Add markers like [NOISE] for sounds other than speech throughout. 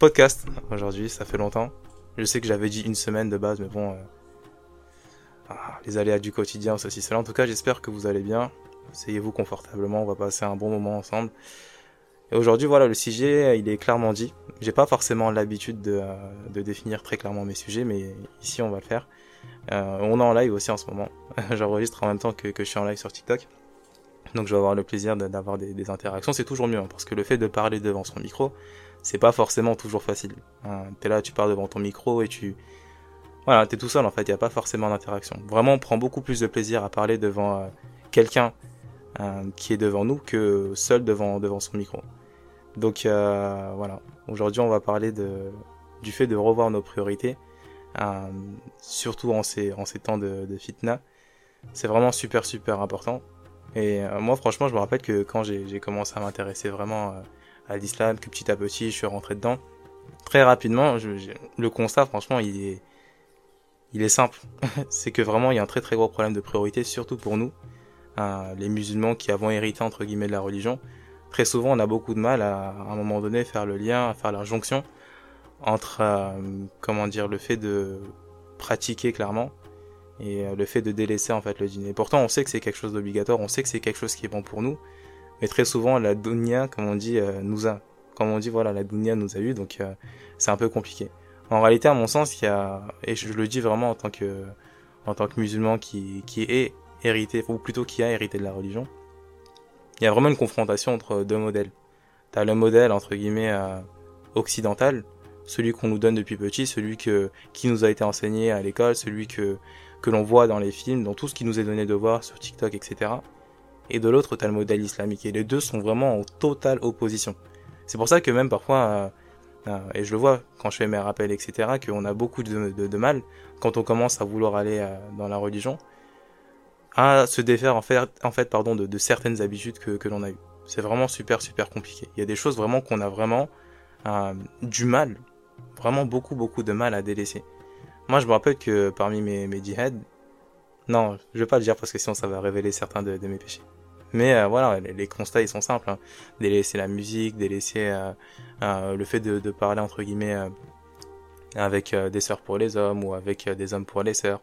podcast aujourd'hui, ça fait longtemps. Je sais que j'avais dit une semaine de base, mais bon, euh, ah, les aléas du quotidien, ceci, cela. En tout cas, j'espère que vous allez bien. Asseyez-vous confortablement, on va passer un bon moment ensemble. Et aujourd'hui, voilà, le sujet, il est clairement dit. J'ai pas forcément l'habitude de, euh, définir très clairement mes sujets, mais ici, on va le faire. Euh, on est en live aussi en ce moment. [LAUGHS] J'enregistre en même temps que, je suis en live sur TikTok. Donc je vais avoir le plaisir d'avoir des, des, interactions. C'est toujours mieux, hein, parce que le fait de parler devant son micro, c'est pas forcément toujours facile. Hein. T'es là, tu parles devant ton micro et tu... Voilà, t'es tout seul en fait, il n'y a pas forcément d'interaction. Vraiment, on prend beaucoup plus de plaisir à parler devant euh, quelqu'un euh, qui est devant nous que seul devant, devant son micro. Donc euh, voilà, aujourd'hui on va parler de, du fait de revoir nos priorités, surtout en ces, en ces temps de, de fitna. C'est vraiment super super important. Et moi franchement je me rappelle que quand j'ai commencé à m'intéresser vraiment à l'islam, que petit à petit je suis rentré dedans, très rapidement le constat franchement il est, simple. [LAUGHS] C'est que vraiment il y a un très très gros problème de priorité, surtout pour nous, euh, les musulmans qui avons hérité entre guillemets de la religion très souvent on a beaucoup de mal à, à un moment donné faire le lien, à faire la jonction entre euh, comment dire le fait de pratiquer clairement et euh, le fait de délaisser en fait le dîner. Pourtant on sait que c'est quelque chose d'obligatoire, on sait que c'est quelque chose qui est bon pour nous, mais très souvent la dunya comme on dit euh, nous a comme on dit voilà la dunya nous a eu donc euh, c'est un peu compliqué. En réalité à mon sens il y a et je le dis vraiment en tant que en tant que musulman qui qui est hérité ou plutôt qui a hérité de la religion il y a vraiment une confrontation entre deux modèles. T'as le modèle entre guillemets euh, occidental, celui qu'on nous donne depuis petit, celui que qui nous a été enseigné à l'école, celui que que l'on voit dans les films, dans tout ce qui nous est donné de voir sur TikTok, etc. Et de l'autre, t'as le modèle islamique. Et les deux sont vraiment en totale opposition. C'est pour ça que même parfois, euh, euh, et je le vois quand je fais mes rappels, etc., qu'on a beaucoup de, mal quand on commence à vouloir aller euh, dans la religion, à se défaire en fait, pardon, de, certaines habitudes que, l'on a eues. C'est vraiment super super compliqué. Il y a des choses vraiment qu'on a vraiment du mal, vraiment beaucoup beaucoup de mal à délaisser. Moi je me rappelle que parmi mes, mes jihad, non, je vais pas le dire parce que sinon ça va révéler certains de mes péchés. Mais euh, voilà, les, constats ils sont simples. Hein. Délaisser la musique, délaisser euh, euh, le fait de, de, parler entre guillemets euh, avec euh, des sœurs pour les hommes ou avec euh, des hommes pour les sœurs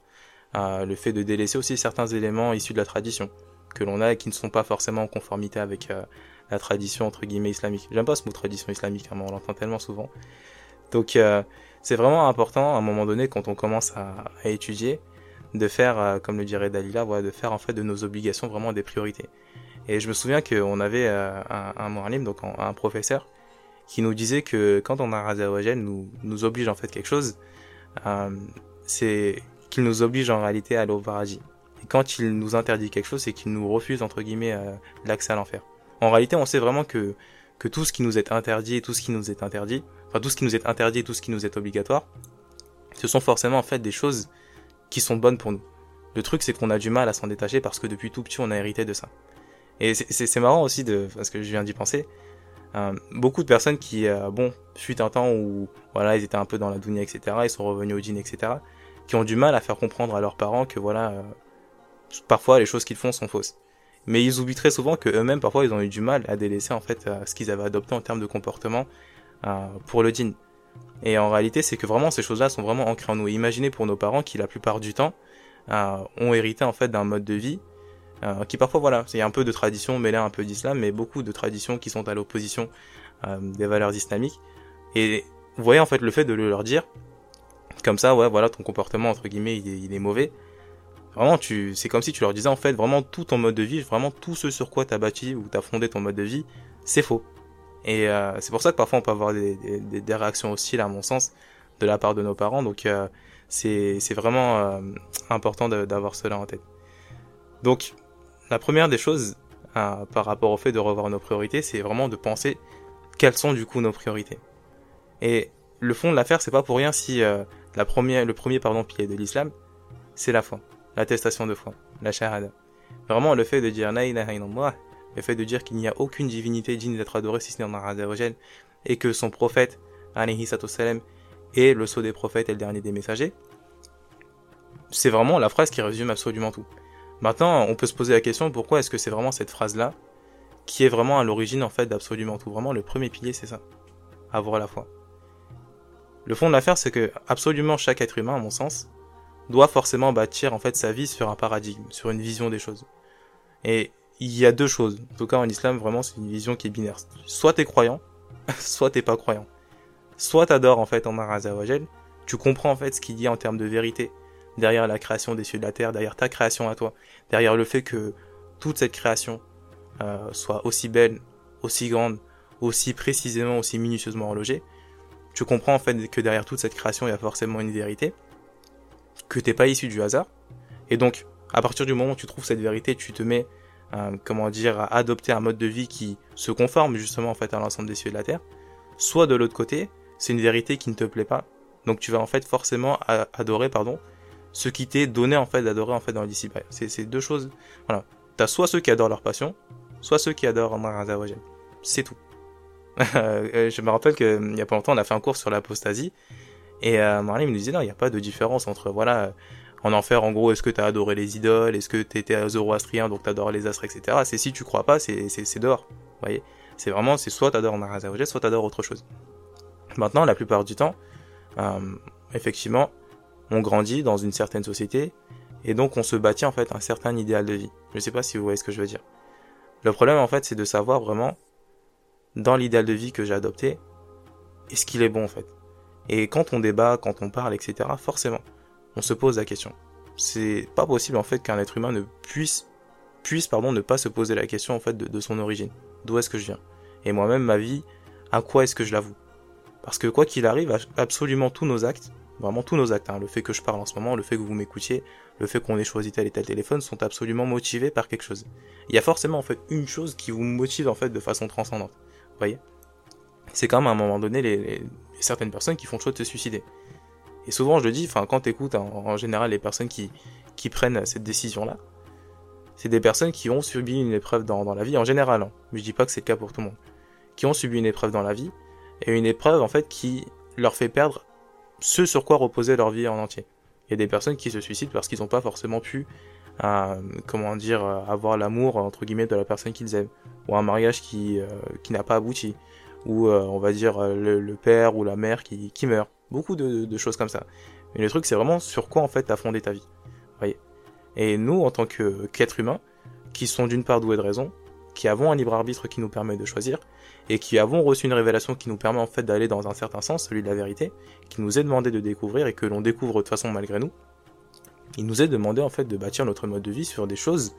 le fait de délaisser aussi certains éléments issus de la tradition que l'on a et qui ne sont pas forcément en conformité avec la tradition entre guillemets islamique. J'aime pas ce mot tradition islamique, hein, on l'entend tellement souvent. Donc c'est vraiment important à un moment donné quand on commence à, à étudier de faire, euh, comme le dirait Dalila, voilà, de faire en fait de nos obligations vraiment des priorités. Et je me souviens qu'on avait euh, un, un donc un, professeur, qui nous disait que quand on a Azawajal nous, nous oblige en fait quelque chose, euh, c'est qu'il nous oblige en réalité à aller au. Et quand il nous interdit quelque chose, c'est qu'il nous refuse, entre guillemets, l'accès à l'enfer. En réalité, on sait vraiment que, que tout ce qui nous est interdit et tout ce qui nous est interdit, enfin tout ce qui nous est interdit et tout ce qui nous est obligatoire, ce sont forcément en fait des choses qui sont bonnes pour nous. Le truc, c'est qu'on a du mal à s'en détacher parce que depuis tout petit, on a hérité de ça. Et c'est marrant aussi de, parce que je viens d'y penser, euh, beaucoup de personnes qui, euh, bon, fut un temps où, voilà, ils étaient un peu dans la dounia, etc., ils sont revenus au djinn, etc., qui ont du mal à faire comprendre à leurs parents que voilà, euh, parfois les choses qu'ils font sont fausses. Mais ils oublient très souvent que eux-mêmes parfois ils ont eu du mal à délaisser en fait ce qu'ils avaient adopté en termes de comportement pour le dîn. Et en réalité, c'est que vraiment ces choses-là sont vraiment ancrées en nous. Imaginez pour nos parents qui la plupart du temps euh, ont hérité en fait d'un mode de vie euh, qui parfois voilà, c'est un peu de tradition mêlée un peu d'islam, mais beaucoup de traditions qui sont à l'opposition des valeurs islamiques. Et vous voyez en fait le fait de le leur dire, comme ça, ouais, voilà, ton comportement, entre guillemets, il est, il est mauvais. Vraiment, tu, c'est comme si tu leur disais, en fait, vraiment tout ton mode de vie, vraiment tout ce sur quoi t'as bâti ou t'as fondé ton mode de vie, c'est faux. Et euh, c'est pour ça que parfois on peut avoir des, des, des, réactions hostiles, à mon sens, de la part de nos parents. Donc, euh, c'est, vraiment euh, important d'avoir cela en tête. Donc, la première des choses euh, par rapport au fait de revoir nos priorités, c'est vraiment de penser quelles sont du coup nos priorités. Et le fond de l'affaire, c'est pas pour rien si euh, la première, le premier pardon, pilier de l'islam, c'est la foi, l'attestation de foi, la shahada. Vraiment, le fait de dire la ilaha illallah, le fait de dire qu'il n'y a aucune divinité digne d'être adorée si ce n'est Allah et que son prophète, alayhi est le sceau des prophètes et le dernier des messagers, c'est vraiment la phrase qui résume absolument tout. Maintenant, on peut se poser la question pourquoi est-ce que c'est vraiment cette phrase-là qui est vraiment à l'origine en fait d'absolument tout? Vraiment, le premier pilier, c'est ça. Avoir la foi. Le fond de l'affaire, c'est que absolument chaque être humain, à mon sens, doit forcément bâtir en fait sa vie sur un paradigme, sur une vision des choses. Et il y a deux choses. En tout cas, en islam, vraiment, c'est une vision qui est binaire. Soit t'es croyant, [LAUGHS] soit t'es pas croyant. Soit t'adores en fait Allah Azzawajal, tu comprends en fait ce qu'il y a en termes de vérité derrière la création des cieux de la terre, derrière ta création à toi, derrière le fait que toute cette création euh, soit aussi belle, aussi grande, aussi précisément, aussi minutieusement horlogée, tu comprends en fait que derrière toute cette création, il y a forcément une vérité, que t'es pas issu du hasard, et donc à partir du moment où tu trouves cette vérité, tu te mets, comment dire, à adopter un mode de vie qui se conforme justement en fait à l'ensemble des cieux et de la terre. Soit de l'autre côté, c'est une vérité qui ne te plaît pas, donc tu vas en fait forcément adorer, pardon, ce qui t'est donné en fait d'adorer en fait dans le disciple. C'est deux choses. Voilà. T'as soit ceux qui adorent leur passion, soit ceux qui adorent Allah Azzawajal. C'est tout. [LAUGHS] Euh, je me rappelle qu'il y a pas longtemps, on a fait un cours sur l'apostasie. Et euh, Marley me disait, non, il n'y a pas de différence entre, voilà, en enfer, en gros, est-ce que tu as adoré les idoles, est-ce que tu étais zoroastrien, donc tu adores les astres, etc. C'est si tu crois pas, c'est dehors. Voyez C'est vraiment, c'est soit tu adores Narazawajal, soit tu adores autre chose. Maintenant, la plupart du temps, euh, effectivement, on grandit dans une certaine société, et donc on se bâtit en fait un certain idéal de vie. Je sais pas si vous voyez ce que je veux dire. Le problème en fait, c'est de savoir vraiment dans l'idéal de vie que j'ai adopté, est-ce qu'il est bon en fait Et quand on débat, quand on parle, etc., forcément, on se pose la question. C'est pas possible en fait qu'un être humain ne puisse, puisse pardon, ne pas se poser la question en fait de, son origine. D'où est-ce que je viens? Et moi-même, ma vie, à quoi est-ce que je l'avoue? Parce que quoi qu'il arrive, absolument tous nos actes, vraiment tous nos actes, hein, le fait que je parle en ce moment, le fait que vous m'écoutiez, le fait qu'on ait choisi tel et tel téléphone, sont absolument motivés par quelque chose. Il y a forcément en fait une chose qui vous motive en fait de façon transcendante voyez? C'est quand même à un moment donné les, certaines personnes qui font le choix de se suicider. Et souvent, je le dis, quand tu écoutes en, général les personnes qui, qui prennent cette décision-là, c'est des personnes qui ont subi une épreuve dans, dans la vie en général. Hein. Mais je dis pas que c'est le cas pour tout le monde. Qui ont subi une épreuve dans la vie et une épreuve en fait qui leur fait perdre ce sur quoi reposer leur vie en entier. Il y a des personnes qui se suicident parce qu'ils n'ont pas forcément pu, euh, comment dire, avoir l'amour entre guillemets de la personne qu'ils aiment, ou un mariage qui, euh, qui n'a pas abouti, ou euh, on va dire euh, le, père ou la mère qui, qui meurt. Beaucoup de, choses comme ça. Mais le truc, c'est vraiment sur quoi en fait t'as fondé ta vie. Voyez? Et nous, en tant qu'êtres humains, qui sont d'une part doués de raison, qui avons un libre arbitre qui nous permet de choisir, et qui avons reçu une révélation qui nous permet en fait d'aller dans un certain sens, celui de la vérité, qui nous est demandé de découvrir et que l'on découvre de façon malgré nous, il nous est demandé en fait de bâtir notre mode de vie sur des choses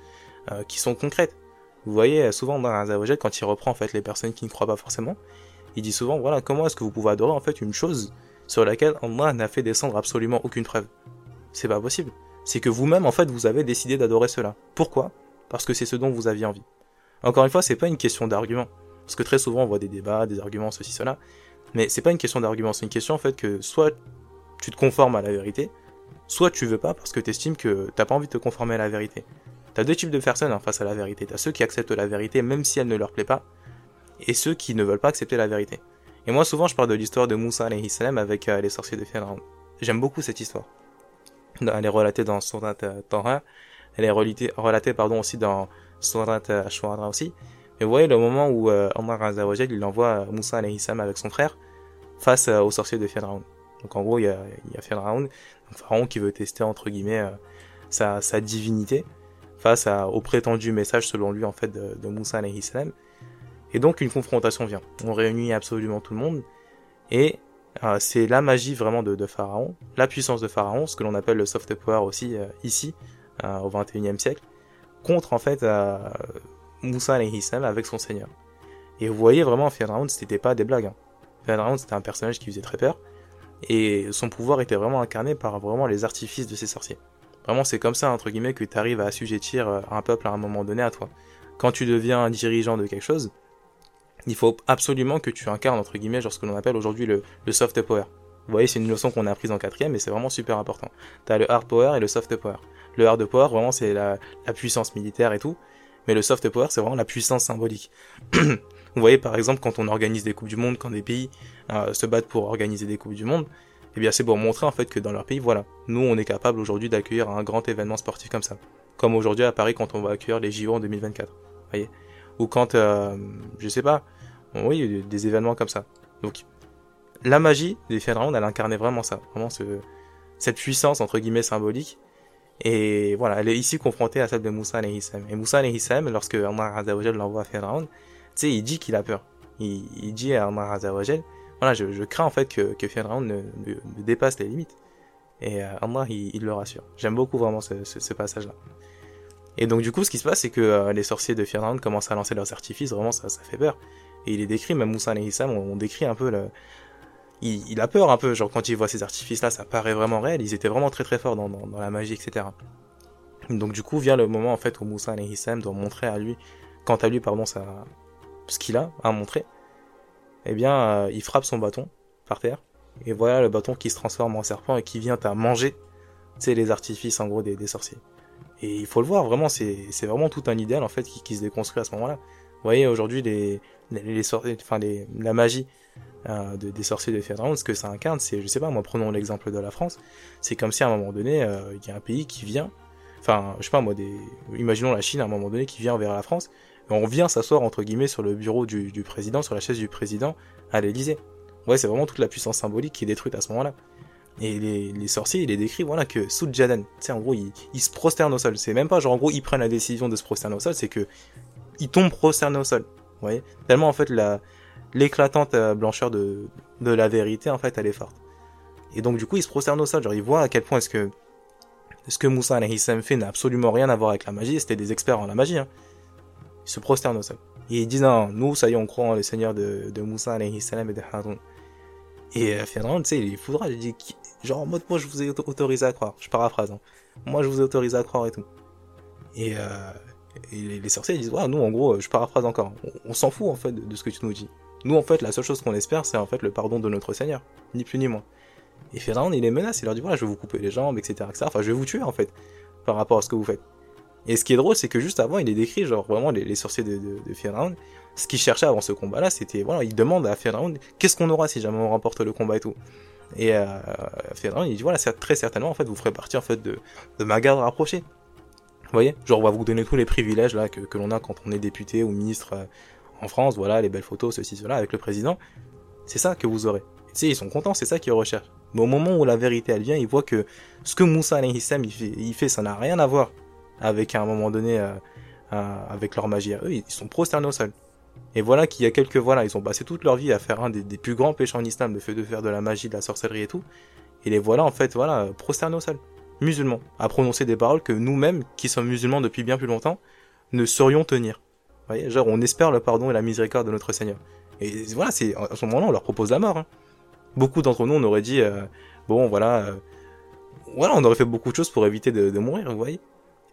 qui sont concrètes. Vous voyez, souvent dans Azawajal, quand il reprend en fait les personnes qui ne croient pas forcément, il dit souvent, voilà, comment est-ce que vous pouvez adorer en fait une chose sur laquelle Allah n'a fait descendre absolument aucune preuve C'est pas possible. C'est que vous-même en fait vous avez décidé d'adorer cela. Pourquoi? Parce que c'est ce dont vous aviez envie. Encore une fois, c'est pas une question d'argument. Parce que très souvent on voit des débats, des arguments, ceci, cela. Mais c'est pas une question d'argument, c'est une question en fait que soit tu te conformes à la vérité, soit tu veux pas parce que tu estimes que t'as pas envie de te conformer à la vérité. T'as deux types de personnes hein, face à la vérité. T'as ceux qui acceptent la vérité même si elle ne leur plaît pas, et ceux qui ne veulent pas accepter la vérité. Et moi souvent je parle de l'histoire de Moussa salam avec euh, les sorciers de Pharaon. J'aime beaucoup cette histoire. Elle est relatée dans Surat euh, Torah, elle est relatée, pardon, aussi dans Surat Ashwara euh, aussi. Mais vous voyez le moment où euh, Allah il envoie Moussa salam avec son frère face aux sorciers de Pharaon. Donc en gros il y a, il y a Pharaon, qui veut tester entre guillemets sa, divinité face au prétendu message selon lui en fait de, de Moussa alayhi salam. Et donc une confrontation vient. On réunit absolument tout le monde et euh, c'est la magie vraiment de, de, Pharaon, la puissance de Pharaon, ce que l'on appelle le soft power aussi euh, ici euh, au 21e siècle, contre en fait Moussa avec son seigneur. Et vous voyez vraiment Pharaon c'était pas des blagues. Hein. Pharaon c'était un personnage qui faisait très peur et son pouvoir était vraiment incarné par vraiment les artifices de ses sorciers. Vraiment, c'est comme ça, entre guillemets, que tu arrives à assujettir un peuple à un moment donné à toi. Quand tu deviens un dirigeant de quelque chose, il faut absolument que tu incarnes, entre guillemets, ce que l'on appelle aujourd'hui le, soft power. Vous voyez, c'est une leçon qu'on a apprise en quatrième, et c'est vraiment super important. Tu as le hard power et le soft power. Le hard power, vraiment, c'est la, puissance militaire et tout, mais le soft power, c'est vraiment la puissance symbolique. [CLEARS THROAT] Vous voyez, par exemple, quand on organise des coupes du monde, quand des pays euh, se battent pour organiser des coupes du monde, eh bien c'est pour montrer en fait que dans leur pays, voilà, nous on est capable aujourd'hui d'accueillir un grand événement sportif comme ça. Comme aujourd'hui à Paris quand on va accueillir les JO en 2024. Voyez Ou quand, euh, je sais pas, oui, des événements comme ça. Donc, la magie des Pharaons, elle incarnait vraiment ça, vraiment ce, cette puissance entre guillemets symbolique. Et voilà, elle est ici confrontée à celle de Moussa et Hissam. Et Moussa et Hissam, lorsque Allah Azzawajal l'envoie à Pharaon, tu sais, il dit qu'il a peur. Il, dit à Allah Azzawajal, voilà, je, crains en fait que, que ne, dépasse les limites. Et euh, il, le rassure. J'aime beaucoup vraiment ce, passage-là. Et donc du coup, ce qui se passe, c'est que euh, les sorciers de Pharaon commencent à lancer leurs artifices, vraiment ça fait peur. Et il est décrit, même Moussa et Hissam, on, on décrit un peu le, il, a peur un peu, genre quand il voit ces artifices-là, ça paraît vraiment réel, ils étaient vraiment très très forts dans, la magie, etc. Donc du coup vient le moment en fait où Moussa et Hissam doivent montrer à lui, quant à lui, pardon, ce qu'il a à montrer. Eh bien, euh, il frappe son bâton par terre, et voilà le bâton qui se transforme en serpent et qui vient à manger, tu les artifices en gros des, des, sorciers. Et il faut le voir, vraiment, c'est vraiment tout un idéal en fait qui, qui se déconstruit à ce moment-là. Vous voyez aujourd'hui les, les, les, enfin les, la magie euh, de, des sorciers de Pharaon, ce que ça incarne, c'est, je sais pas, moi, prenons l'exemple de la France, c'est comme si à un moment donné, euh, il y a un pays qui vient, enfin, je sais pas, moi, des, imaginons la Chine à un moment donné qui vient vers la France, et on vient s'asseoir, entre guillemets, sur le bureau du, président, sur la chaise du président, à l'Elysée. Ouais, c'est vraiment toute la puissance symbolique qui est détruite à ce moment-là. Et les, les sorciers, il est décrit, voilà, que sous Jadan, tu sais, en gros, ils, ils se prosternent au sol. C'est même pas genre, en gros, ils prennent la décision de se prosterner au sol, c'est que ils tombent prosternés au sol. Tellement, en fait, la, l'éclatante euh, blancheur de, de la vérité, en fait, elle est forte. Et donc, du coup, il se prosterne au sol. Genre, il voit à quel point est-ce que ce que Moussa Hissam fait n'a absolument rien à voir avec la magie. C'était des experts en la magie. Hein. Ils se prosternent au sol. Et ils disent, non, nous, ça y est, on croit en le Seigneur de, de Moussa et Hissam et de Haroun. Et euh, finalement, tu sais, il foudra. Il dit, genre, en mode, moi, je vous ai autorisé à croire. Je paraphrase. Hein. Moi, je vous ai autorisé à croire et tout. Et, euh, et les, sorciers ils disent, ouais, nous, en gros, je paraphrase encore. On, s'en fout, en fait, de, ce que tu nous dis. Nous, en fait, la seule chose qu'on espère, c'est en fait le pardon de notre Seigneur, ni plus ni moins. Et Pharaon, il les menace, il leur dit voilà, je vais vous couper les jambes, etc., etc. Enfin, je vais vous tuer en fait, par rapport à ce que vous faites. Et ce qui est drôle, c'est que juste avant, il est décrit, genre vraiment les, sorciers de, de, ce qu'ils cherchaient avant ce combat-là, c'était voilà, il demande à Pharaon qu'est-ce qu'on aura si jamais on remporte le combat et tout. Et euh, il dit voilà, très certainement en fait, vous ferez partie en fait de, de ma garde rapprochée. Vous voyez, genre on va vous donner tous les privilèges là que, que l'on a quand on est député ou ministre euh, en France, voilà, les belles photos, ceci, cela, avec le président. C'est ça que vous aurez. Tu sais, ils sont contents, c'est ça qu'ils recherchent. Mais au moment où la vérité, elle vient, ils voient que ce que Moussa alayhi salam, il fait, ça n'a rien à voir avec, à un moment donné, euh, euh, avec leur magie eux. Ils sont prosternés au sol. Et voilà qu'il y a quelques, voilà, ils ont passé toute leur vie à faire un des, des plus grands péchés en islam, le fait de faire de la magie, de la sorcellerie et tout. Et les voilà, en fait, voilà, prosternés au sol. Musulmans. À prononcer des paroles que nous-mêmes, qui sommes musulmans depuis bien plus longtemps, ne saurions tenir voyez, genre on espère le pardon et la miséricorde de notre Seigneur. Et voilà, c'est à ce moment-là, on leur propose la mort. Hein. Beaucoup d'entre nous, on aurait dit, euh, bon, voilà, euh, voilà, on aurait fait beaucoup de choses pour éviter de, mourir, vous voyez.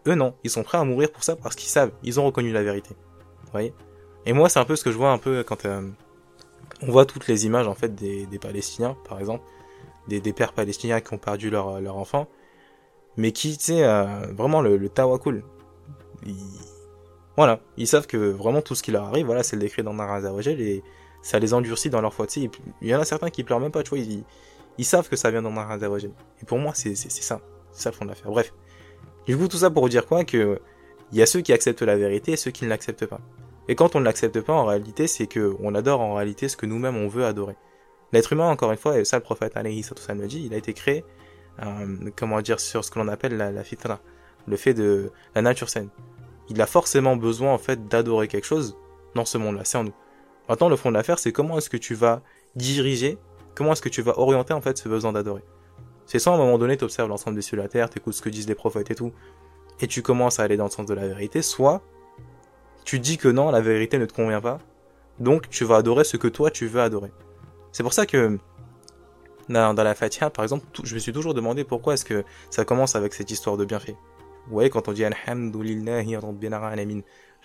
Eux, non, ils sont prêts à mourir pour ça parce qu'ils savent, ils ont reconnu la vérité. Vous voyez. Et moi, c'est un peu ce que je vois un peu quand euh, on voit toutes les images en fait des, des Palestiniens, par exemple, des, des, pères palestiniens qui ont perdu leur, leur enfant, mais qui, tu sais, vraiment le, le tawakul. Ils, voilà, ils savent que vraiment tout ce qui leur arrive, voilà, c'est le décret Azawajal et ça les endurcit dans leur foi. Tu sais, il y en a certains qui pleurent même pas, tu vois, ils, savent que ça vient dans Azawajal. Et pour moi, c'est ça, c'est ça le fond de l'affaire. Bref. Du coup, tout ça pour dire quoi? Que il y a ceux qui acceptent la vérité et ceux qui ne l'acceptent pas. Et quand on ne l'accepte pas, en réalité, c'est que on adore en réalité ce que nous-mêmes on veut adorer. L'être humain, encore une fois, et ça le prophète alayhi sallam le dit, il a été créé, euh, comment dire, sur ce que l'on appelle la, fitra, le fait de la nature saine il a forcément besoin en fait d'adorer quelque chose dans ce monde-là, c'est en nous. Maintenant, le fond de l'affaire, c'est comment est-ce que tu vas diriger, comment est-ce que tu vas orienter en fait ce besoin d'adorer. C'est soit à un moment donné, tu observes l'ensemble des cieux de la terre, t'écoutes ce que disent les prophètes et tout, et tu commences à aller dans le sens de la vérité, soit tu dis que non, la vérité ne te convient pas, donc tu vas adorer ce que toi tu veux adorer. C'est pour ça que dans, la Fatiha, par exemple, je me suis toujours demandé pourquoi est-ce que ça commence avec cette histoire de bienfait. Vous voyez, quand on dit Alhamdulillahi Rabbil Alamin,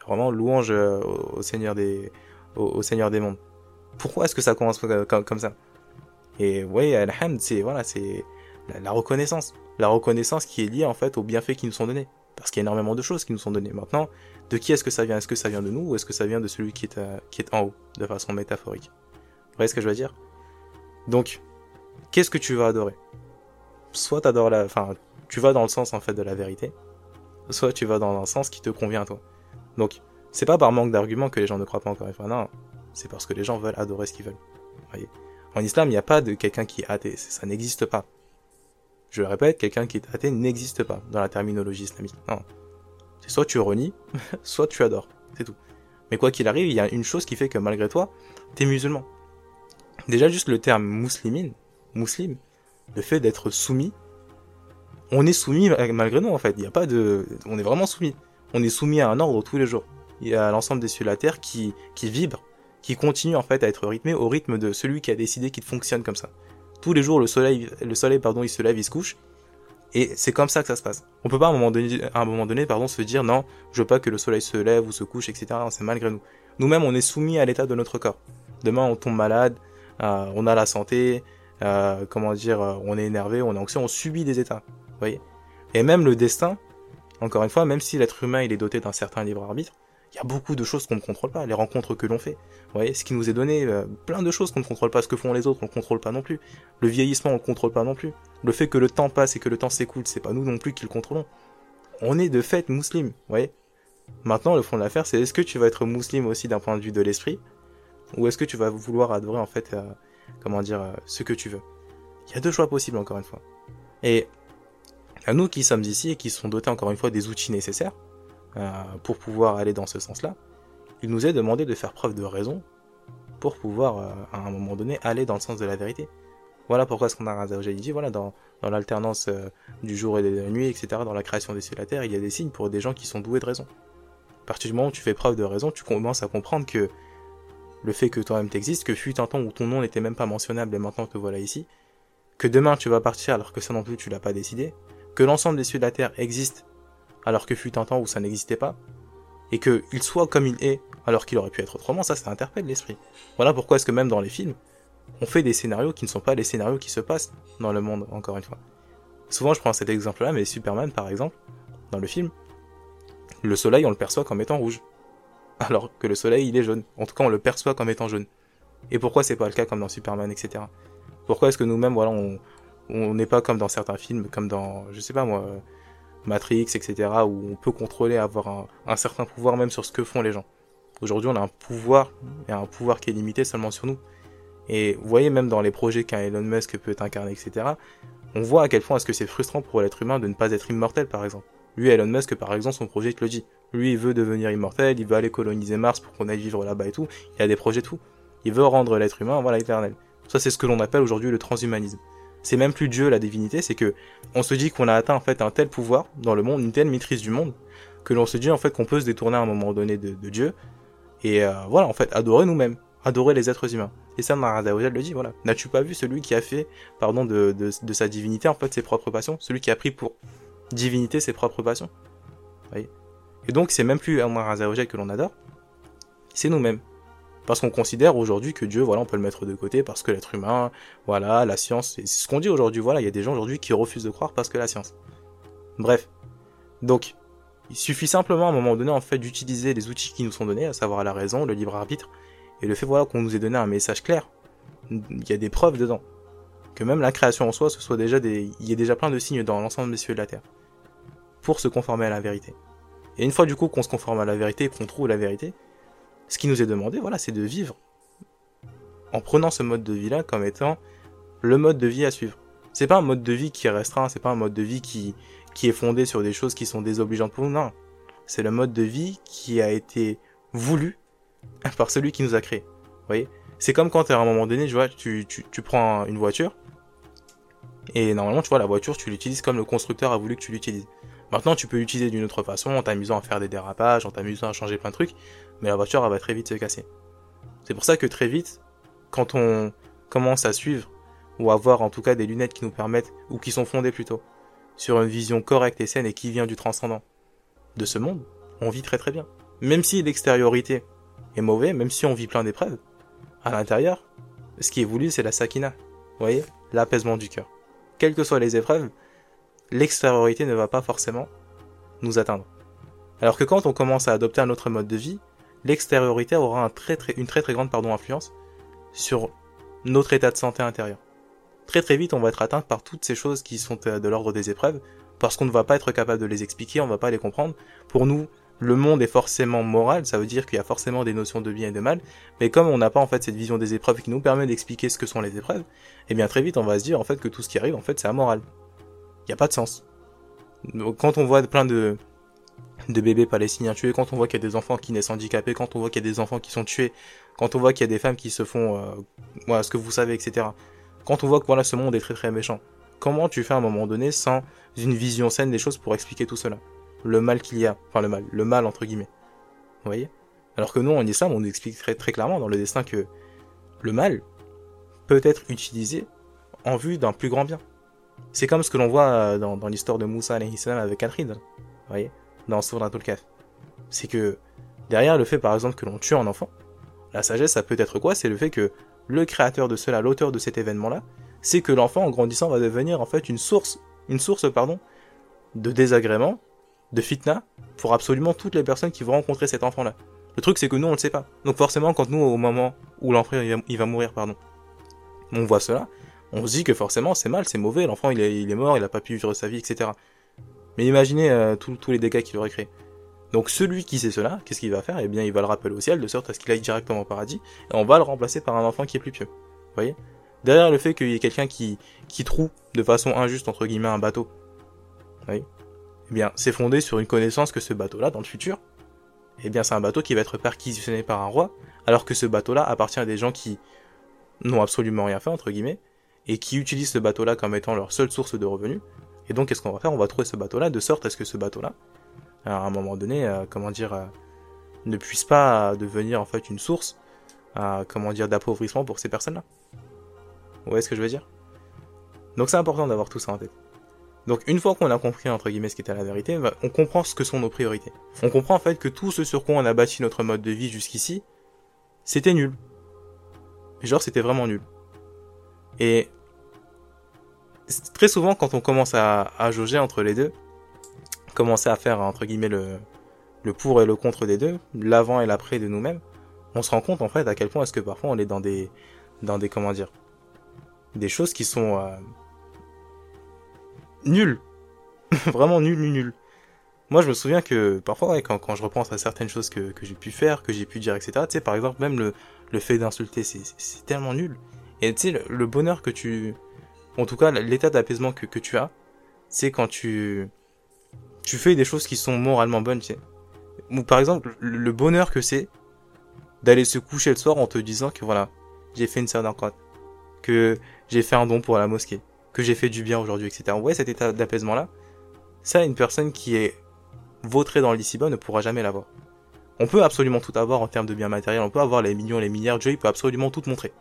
vraiment louange euh, au, Seigneur des, au, Seigneur des mondes. Pourquoi est-ce que ça commence comme, ça? Et vous voyez, Alhamd, c'est voilà, la, reconnaissance. La reconnaissance qui est liée en fait aux bienfaits qui nous sont donnés. Parce qu'il y a énormément de choses qui nous sont données. Maintenant, de qui est-ce que ça vient? Est-ce que ça vient de nous ou est-ce que ça vient de celui qui est, qui est en haut, de façon métaphorique? Vous voyez ce que je veux dire? Donc, qu'est-ce que tu vas adorer? Soit t'adores la, enfin, tu vas dans le sens en fait de la vérité, soit tu vas dans un sens qui te convient à toi. Donc, c'est pas par manque d'arguments que les gens ne croient pas encore une non, c'est parce que les gens veulent adorer ce qu'ils veulent. Voyez? En islam, il n'y a pas de quelqu'un qui est athée, ça n'existe pas. Je le répète, quelqu'un qui est athée n'existe pas dans la terminologie islamique. Non. C'est soit tu renies, [LAUGHS] soit tu adores. C'est tout. Mais quoi qu'il arrive, il y a une chose qui fait que malgré toi, t'es musulman. Déjà juste le terme muslimine, le fait d'être soumis, on est soumis malgré nous en fait. Il n'y a pas de, on est vraiment soumis. On est soumis à un ordre tous les jours. Il y a l'ensemble des cieux de la terre qui, qui vibre, qui continue en fait à être rythmé au rythme de celui qui a décidé qu'il fonctionne comme ça. Tous les jours, le soleil, le soleil, pardon, il se lève, il se couche. Et c'est comme ça que ça se passe. On peut pas à un moment donné, à un moment donné, pardon, se dire non, je veux pas que le soleil se lève ou se couche, etc. C'est malgré nous. Nous-mêmes, on est soumis à l'état de notre corps. Demain, on tombe malade, euh, on a la santé, euh, comment dire, euh, on est énervé, on est anxieux, on subit des états. Vous voyez Et même le destin, encore une fois, même si l'être humain il est doté d'un certain libre arbitre, il y a beaucoup de choses qu'on ne contrôle pas, les rencontres que l'on fait. Vous voyez, ce qui nous est donné, euh, plein de choses qu'on ne contrôle pas, ce que font les autres, on ne contrôle pas non plus. Le vieillissement, on ne contrôle pas non plus. Le fait que le temps passe et que le temps s'écoule, c'est pas nous non plus qui le contrôlons. On est de fait musulman, vous voyez. Maintenant, le fond de l'affaire, c'est est-ce que tu vas être musulman aussi d'un point de vue de l'esprit, ou est-ce que tu vas vouloir adorer en fait, comment dire, euh, ce que tu veux. Il y a deux choix possibles encore une fois. Et à nous qui sommes ici et qui sont dotés encore une fois des outils nécessaires, euh, pour pouvoir aller dans ce sens-là, il nous est demandé de faire preuve de raison pour pouvoir, euh, à un moment donné, aller dans le sens de la vérité. Voilà pourquoi ce qu'on a dit, voilà, dans, dans l'alternance du jour et de la nuit, etc., dans la création des cieux et la terre, il y a des signes pour des gens qui sont doués de raison. À partir du moment où tu fais preuve de raison, tu commences à comprendre que le fait que toi-même t'existes, que fut un temps où ton nom n'était même pas mentionnable et maintenant te voilà ici, que demain tu vas partir alors que ça non plus tu l'as pas décidé, que l'ensemble des cieux de la terre existent alors que fut un temps où ça n'existait pas, et qu'il soit comme il est, alors qu'il aurait pu être autrement, ça, ça interpelle l'esprit. Voilà pourquoi est-ce que même dans les films, on fait des scénarios qui ne sont pas les scénarios qui se passent dans le monde, encore une fois. Souvent, je prends cet exemple-là, mais Superman, par exemple, dans le film, le soleil, on le perçoit comme étant rouge. Alors que le soleil, il est jaune. En tout cas, on le perçoit comme étant jaune. Et pourquoi c'est pas le cas comme dans Superman, etc. Pourquoi est-ce que nous-mêmes, voilà, on n'est pas comme dans certains films, comme dans, je sais pas moi, Matrix, etc., où on peut contrôler, avoir un, certain pouvoir même sur ce que font les gens. Aujourd'hui, on a un pouvoir, et un pouvoir qui est limité seulement sur nous. Et vous voyez, même dans les projets qu'un Elon Musk peut incarner, etc., on voit à quel point est-ce que c'est frustrant pour l'être humain de ne pas être immortel, par exemple. Lui, Elon Musk, par exemple, son projet te le dit. Lui, il veut devenir immortel, il veut aller coloniser Mars pour qu'on aille vivre là-bas et tout. Il a des projets de tout. Il veut rendre l'être humain, voilà, éternel. Ça, c'est ce que l'on appelle aujourd'hui le transhumanisme c'est même plus Dieu la divinité, c'est que on se dit qu'on a atteint en fait un tel pouvoir dans le monde, une telle maîtrise du monde, que l'on se dit en fait qu'on peut se détourner à un moment donné de, Dieu et euh, voilà en fait adorer nous-mêmes, adorer les êtres humains. Et ça, Naradaojal le dit, voilà. N'as-tu pas vu celui qui a fait, pardon, de, de, sa divinité en fait ses propres passions, celui qui a pris pour divinité ses propres passions? Voyez? Et donc c'est même plus Naradaojal que l'on adore, c'est nous-mêmes. Parce qu'on considère aujourd'hui que Dieu, voilà, on peut le mettre de côté parce que l'être humain, voilà, la science, c'est ce qu'on dit aujourd'hui, voilà, il y a des gens aujourd'hui qui refusent de croire parce que la science. Bref. Donc, il suffit simplement à un moment donné, en fait, d'utiliser les outils qui nous sont donnés, à savoir la raison, le libre arbitre, et le fait, voilà, qu'on nous ait donné un message clair. Il y a des preuves dedans. Que même la création en soi, ce soit déjà des, il y a déjà plein de signes dans l'ensemble des cieux de la terre. Pour se conformer à la vérité. Et une fois du coup qu'on se conforme à la vérité, qu'on trouve la vérité, ce qui nous est demandé, voilà, c'est de vivre en prenant ce mode de vie-là comme étant le mode de vie à suivre. C'est pas un mode de vie qui est restreint, c'est pas un mode de vie qui, qui est fondé sur des choses qui sont désobligeantes pour nous, non. C'est le mode de vie qui a été voulu [LAUGHS] par celui qui nous a créé. Vous voyez? C'est comme quand à un moment donné, tu vois, tu, tu, tu prends une voiture, et normalement, tu vois, la voiture, tu l'utilises comme le constructeur a voulu que tu l'utilises. Maintenant, tu peux l'utiliser d'une autre façon, en t'amusant à faire des dérapages, en t'amusant à changer plein de trucs, mais la voiture, elle va très vite se casser. C'est pour ça que très vite, quand on commence à suivre, ou à avoir en tout cas des lunettes qui nous permettent, ou qui sont fondées plutôt, sur une vision correcte et saine et qui vient du transcendant de ce monde, on vit très très bien. Même si l'extériorité est mauvaise, même si on vit plein d'épreuves, à l'intérieur, ce qui est voulu, c'est la sakina. Vous voyez? L'apaisement du cœur. Quelles que soient les épreuves, l'extériorité ne va pas forcément nous atteindre. Alors que quand on commence à adopter un autre mode de vie, l'extériorité aura une très très grande influence sur notre état de santé intérieur. Très très vite, on va être atteint par toutes ces choses qui sont euh, de l'ordre des épreuves, parce qu'on ne va pas être capable de les expliquer, on ne va pas les comprendre. Pour nous, le monde est forcément moral, ça veut dire qu'il y a forcément des notions de bien et de mal, mais comme on n'a pas en fait cette vision des épreuves qui nous permet d'expliquer ce que sont les épreuves, eh bien très vite on va se dire en fait que tout ce qui arrive en fait c'est amoral. N'y a pas de sens. quand on voit plein de, de bébés palestiniens tués, quand on voit qu'il y a des enfants qui naissent handicapés, quand on voit qu'il y a des enfants qui sont tués, quand on voit qu'il y a des femmes qui se font, euh, voilà ce que vous savez, etc. Quand on voit que voilà ce monde est très très méchant, comment tu fais à un moment donné sans une vision saine des choses pour expliquer tout cela? Le mal qu'il y a, enfin le mal, le mal entre guillemets. Vous voyez? Alors que nous, en islam, on nous explique très, très clairement dans le destin que le mal peut être utilisé en vue d'un plus grand bien. C'est comme ce que l'on voit euh, dans, l'histoire de Moussa avec vous voyez, dans Surat al-Kaf. C'est que derrière le fait par exemple que l'on tue un enfant, la sagesse ça peut être quoi? C'est le fait que le créateur de cela, l'auteur de cet événement-là, c'est que l'enfant en grandissant va devenir en fait une source, une source pardon, de désagrément de fitna pour absolument toutes les personnes qui vont rencontrer cet enfant-là. Le truc, c'est que nous, on le sait pas. Donc forcément, quand nous, au moment où l'enfant il va mourir, pardon, on voit cela, on se dit que forcément, c'est mal, c'est mauvais, l'enfant, il est, mort, il a pas pu vivre sa vie, etc. Mais imaginez euh, tous les dégâts qu'il aurait créés. Donc celui qui sait cela, qu'est-ce qu'il va faire? Eh bien, il va le rappeler au ciel, de sorte à ce qu'il aille directement au paradis, et on va le remplacer par un enfant qui est plus pieux. Vous voyez? Derrière le fait qu'il y ait quelqu'un qui, qui de façon injuste, entre guillemets, un bateau, vous eh bien, c'est fondé sur une connaissance que ce bateau-là, dans le futur, eh bien, c'est un bateau qui va être perquisitionné par un roi, alors que ce bateau-là appartient à des gens qui n'ont absolument rien fait, entre guillemets, et qui utilisent ce bateau-là comme étant leur seule source de revenus. Et donc, qu'est-ce qu'on va faire? On va trouver ce bateau-là de sorte à ce que ce bateau-là, à un moment donné, euh, comment dire, euh, ne puisse pas devenir en fait une source, euh, comment dire, d'appauvrissement pour ces personnes-là. Vous voyez ce que je veux dire? Donc, c'est important d'avoir tout ça en tête. Donc une fois qu'on a compris entre guillemets ce qui était la vérité, bah, on comprend ce que sont nos priorités. On comprend en fait que tout ce sur quoi on a bâti notre mode de vie jusqu'ici, c'était nul. Genre c'était vraiment nul. Et très souvent quand on commence à, jauger entre les deux, commencer à faire entre guillemets le, pour et le contre des deux, l'avant et l'après de nous-mêmes, on se rend compte en fait à quel point est-ce que parfois on est dans des dans des comment des choses qui sont euh, nul. [LAUGHS] Vraiment nul, nul, nul. Moi, je me souviens que parfois, quand, je repense à certaines choses que, que j'ai pu faire, que j'ai pu dire, etc., tu sais, par exemple, même le, le fait d'insulter, c'est tellement nul. Et tu sais, le, bonheur que tu... En tout cas, l'état d'apaisement que, que tu as, c'est quand tu... Tu fais des choses qui sont moralement bonnes, tu sais. Ou par exemple, le bonheur que c'est d'aller se coucher le soir en te disant que voilà, j'ai fait une croix, que j'ai fait un don pour la mosquée, que j'ai fait du bien aujourd'hui, etc. Voyez cet état d'apaisement-là Ça, une personne qui est vautrée dans lici ne pourra jamais l'avoir. On peut absolument tout avoir en termes de biens matériels, on peut avoir les millions, les milliards, Dieu il peut absolument tout montrer.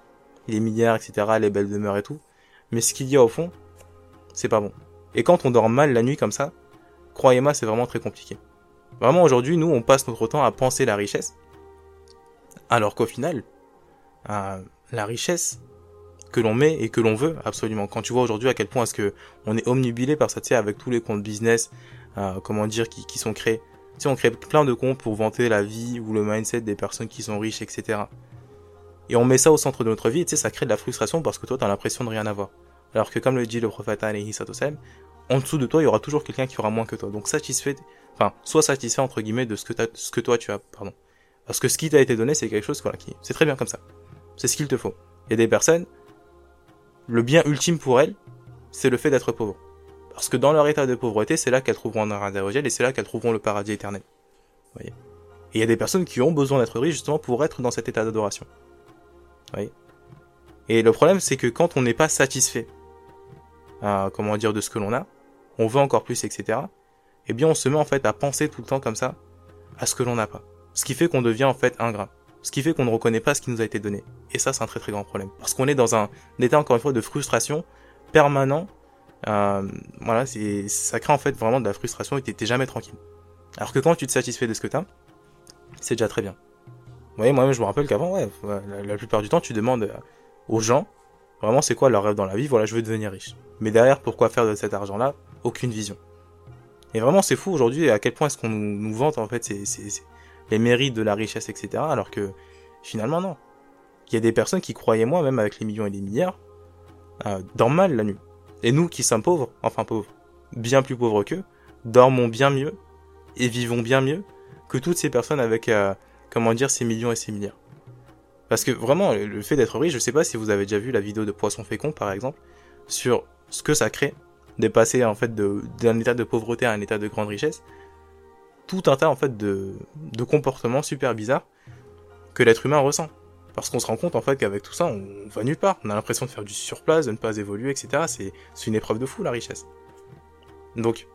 Les milliards, etc., les belles demeures et tout. Mais ce qu'il y a au fond, c'est pas bon. Et quand on dort mal la nuit comme ça, croyez-moi, c'est vraiment très compliqué. Vraiment, aujourd'hui, nous, on passe notre temps à penser la richesse, alors qu'au final, euh, la richesse, que l'on met et que l'on veut absolument. Quand tu vois aujourd'hui à quel point est-ce que on est omnibilé par ça, tu sais, avec tous les comptes business, euh, comment dire, qui, qui sont créés. Tu sais, on crée plein de comptes pour vanter la vie ou le mindset des personnes qui sont riches, etc. Et on met ça au centre de notre vie, et tu sais, ça crée de la frustration parce que toi, t'as l'impression de rien avoir. Alors que comme le dit le prophète alayhi en dessous de toi, il y aura toujours quelqu'un qui aura moins que toi. Donc satisfait, enfin, soit satisfait entre guillemets de ce que, ce que toi tu as, pardon. Parce que ce qui t'a été donné, c'est quelque chose, voilà, qui, c'est très bien comme ça. C'est ce qu'il te faut. Il y a des personnes, le bien ultime pour elles, c'est le fait d'être pauvre. Parce que dans leur état de pauvreté, c'est là qu'elles trouveront un interrogel et c'est là qu'elles trouveront le paradis éternel. voyez? Et il y a des personnes qui ont besoin d'être riches justement pour être dans cet état d'adoration. Et le problème, c'est que quand on n'est pas satisfait, comment dire, de ce que l'on a, on veut encore plus, etc. Eh bien, on se met en fait à penser tout le temps comme ça à ce que l'on n'a pas. Ce qui fait qu'on devient en fait ingrat. Ce qui fait qu'on ne reconnaît pas ce qui nous a été donné. Et ça, c'est un très très grand problème. Parce qu'on est dans un, état, encore une fois, de frustration permanent. Euh, voilà, c'est, ça crée en fait vraiment de la frustration et t'es jamais tranquille. Alors que quand tu te satisfais de ce que t'as, c'est déjà très bien. Voyez, moi-même, je me rappelle qu'avant, ouais, la, plupart du temps, tu demandes euh, aux gens, vraiment, c'est quoi leur rêve dans la vie? Voilà, je veux devenir riche. Mais derrière, pourquoi faire de cet argent-là? Aucune vision. Et vraiment, c'est fou aujourd'hui à quel point est-ce qu'on nous, vante, en fait, c'est, les mérites de la richesse, etc. Alors que finalement non. Il y a des personnes qui, croyaient moi, même avec les millions et les milliards, euh, dorment mal la nuit. Et nous qui sommes pauvres, enfin pauvres, bien plus pauvres qu'eux, dormons bien mieux et vivons bien mieux que toutes ces personnes avec, euh, comment dire, ces millions et ces milliards. Parce que vraiment, le fait d'être riche, je sais pas si vous avez déjà vu la vidéo de Poisson Fécond, par exemple, sur ce que ça crée, de passer en fait d'un état de pauvreté à un état de grande richesse. Tout un tas en fait de, comportements super bizarres que l'être humain ressent. Parce qu'on se rend compte en fait qu'avec tout ça, on va nulle part. On a l'impression de faire du surplace, de ne pas évoluer, etc. C'est une épreuve de fou la richesse. Donc,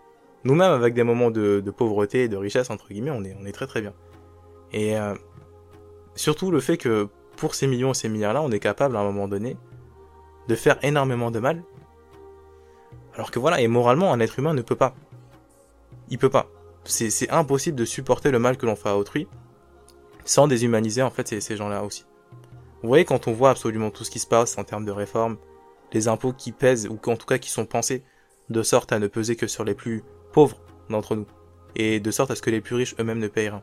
nous-mêmes avec des moments de, pauvreté et de richesse entre guillemets, on est très très bien. Et euh, surtout le fait que pour ces millions et ces milliards-là, on est capable à un moment donné de faire énormément de mal. Alors que voilà, et moralement, un être humain ne peut pas. Il peut pas. C'est impossible de supporter le mal que l'on fait à autrui sans déshumaniser en fait ces, gens-là aussi. Vous voyez, quand on voit absolument tout ce qui se passe en termes de réformes, les impôts qui pèsent, ou en tout cas qui sont pensés, de sorte à ne peser que sur les plus pauvres d'entre nous, et de sorte à ce que les plus riches eux-mêmes ne payent rien.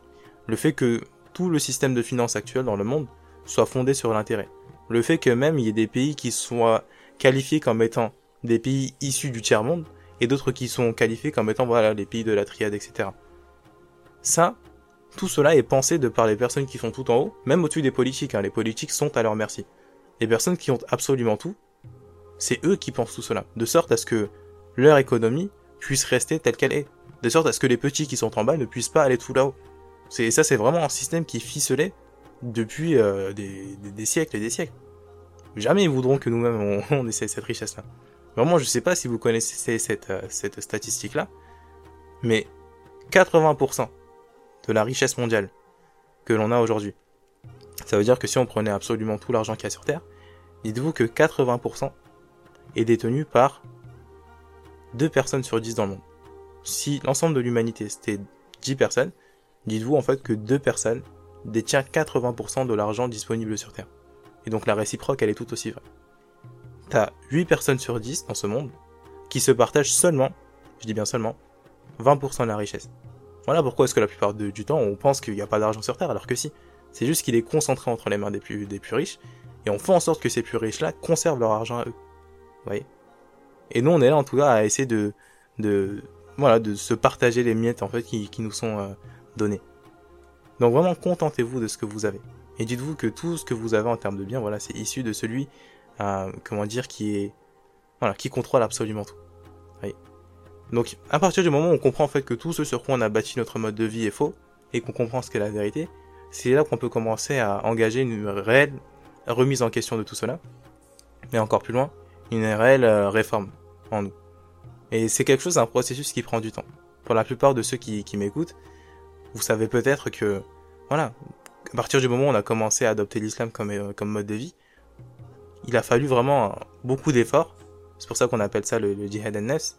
Le fait que tout le système de finance actuel dans le monde soit fondé sur l'intérêt. Le fait que même il y ait des pays qui soient qualifiés comme étant des pays issus du tiers-monde, et d'autres qui sont qualifiés comme étant voilà les pays de la triade, etc. Ça, tout cela est pensé de par les personnes qui sont tout en haut, même au-dessus des politiques. Hein. Les politiques sont à leur merci. Les personnes qui ont absolument tout, c'est eux qui pensent tout cela, de sorte à ce que leur économie puisse rester telle qu'elle est, de sorte à ce que les petits qui sont en bas ne puissent pas aller tout là-haut. C'est ça, c'est vraiment un système qui est ficelé depuis euh, des, siècles et des siècles. Jamais ils voudront que nous-mêmes on, [LAUGHS] essaie cette richesse-là. Vraiment, je sais pas si vous connaissez cette, euh, cette statistique-là, mais 80% de la richesse mondiale que l'on a aujourd'hui. Ça veut dire que si on prenait absolument tout l'argent qu'il y a sur Terre, dites-vous que 80% est détenu par 2 personnes sur 10 dans le monde. Si l'ensemble de l'humanité c'était 10 personnes, dites-vous en fait que 2 personnes détiennent 80% de l'argent disponible sur Terre. Et donc la réciproque elle est tout aussi vraie. T'as 8 personnes sur 10 dans ce monde qui se partagent seulement, je dis bien seulement, 20% de la richesse. Voilà pourquoi est-ce que la plupart du temps on pense qu'il n'y a pas d'argent sur Terre alors que si. C'est juste qu'il est concentré entre les mains des plus, des plus riches et on fait en sorte que ces plus riches-là conservent leur argent à eux. Vous voyez? Et nous on est là en tout cas à essayer de, de, voilà, de se partager les miettes en fait qui, qui nous sont euh, données. Donc vraiment contentez-vous de ce que vous avez. Et dites-vous que tout ce que vous avez en termes de biens, voilà, c'est issu de celui, euh, comment dire, qui est, voilà, qui contrôle absolument tout. Donc, à partir du moment où on comprend en fait que tout ce sur quoi on a bâti notre mode de vie est faux, et qu'on comprend ce qu'est la vérité, c'est là qu'on peut commencer à engager une réelle remise en question de tout cela. Mais encore plus loin, une réelle euh, réforme en nous. Et c'est quelque chose, un processus qui prend du temps. Pour la plupart de ceux qui m'écoutent, vous savez peut-être que, voilà, à partir du moment où on a commencé à adopter l'islam comme, euh, mode de vie, il a fallu vraiment beaucoup d'efforts. C'est pour ça qu'on appelle ça le, le jihad al-nafs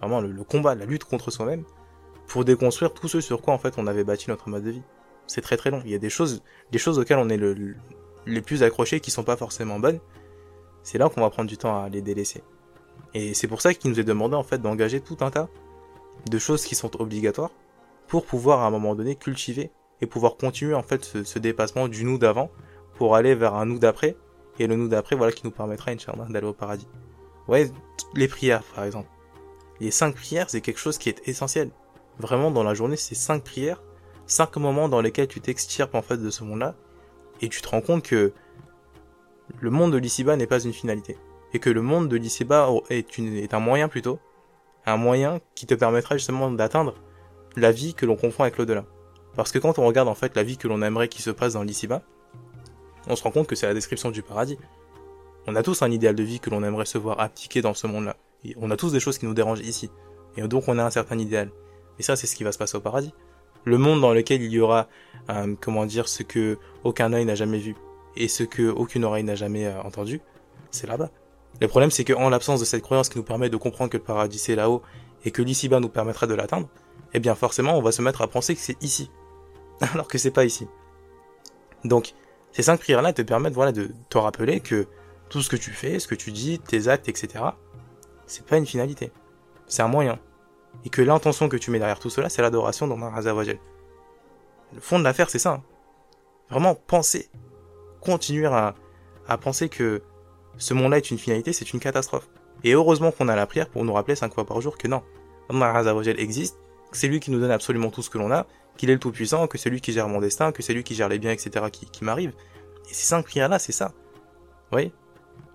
vraiment le, combat, la lutte contre soi-même, pour déconstruire tout ce sur quoi en fait on avait bâti notre mode de vie. C'est très très long. Il y a des choses, des choses auxquelles on est le, les plus accrochés qui sont pas forcément bonnes. C'est là qu'on va prendre du temps à les délaisser. Et c'est pour ça qu'il nous est demandé en fait d'engager tout un tas de choses qui sont obligatoires pour pouvoir à un moment donné cultiver et pouvoir continuer en fait ce, dépassement du nous d'avant pour aller vers un nous d'après et le nous d'après voilà qui nous permettra Inch'Allah d'aller au paradis. Ouais, les prières par exemple. Les cinq prières, c'est quelque chose qui est essentiel. Vraiment, dans la journée, c'est cinq prières, cinq moments dans lesquels tu t'extirpes en fait de ce monde-là, et tu te rends compte que le monde de l'ici-bas n'est pas une finalité, et que le monde de l'ici-bas est, est un moyen plutôt, un moyen qui te permettra justement d'atteindre la vie que l'on confond avec l'au-delà. Parce que quand on regarde en fait la vie que l'on aimerait qui se passe dans l'ici-bas, on se rend compte que c'est la description du paradis. On a tous un idéal de vie que l'on aimerait se voir appliqué dans ce monde-là on a tous des choses qui nous dérangent ici. Et donc on a un certain idéal. Et ça, c'est ce qui va se passer au paradis. Le monde dans lequel il y aura, euh, comment dire, ce que aucun œil n'a jamais vu et ce que aucune oreille n'a jamais euh, entendu, c'est là-bas. Le problème, c'est qu'en l'absence de cette croyance qui nous permet de comprendre que le paradis c'est là-haut et que l'ici-bas nous permettra de l'atteindre, eh bien forcément, on va se mettre à penser que c'est ici, [LAUGHS] alors que c'est pas ici. Donc, ces cinq prières-là te permettent, voilà, de te rappeler que tout ce que tu fais, ce que tu dis, tes actes, etc., c'est pas une finalité. C'est un moyen. Et que l'intention que tu mets derrière tout cela, c'est l'adoration d'Allah Azzawajal. Le fond de l'affaire, c'est ça. Hein. Vraiment penser. Continuer à, penser que ce monde-là est une finalité, c'est une catastrophe. Et heureusement qu'on a la prière pour nous rappeler cinq fois par jour que non. Allah existe, c'est lui qui nous donne absolument tout ce que l'on a, qu'il est le Tout-Puissant, que c'est lui qui gère mon destin, que c'est lui qui gère les biens, etc. qui, qui m'arrivent. Et ces cinq prières-là, c'est ça. Vous voyez?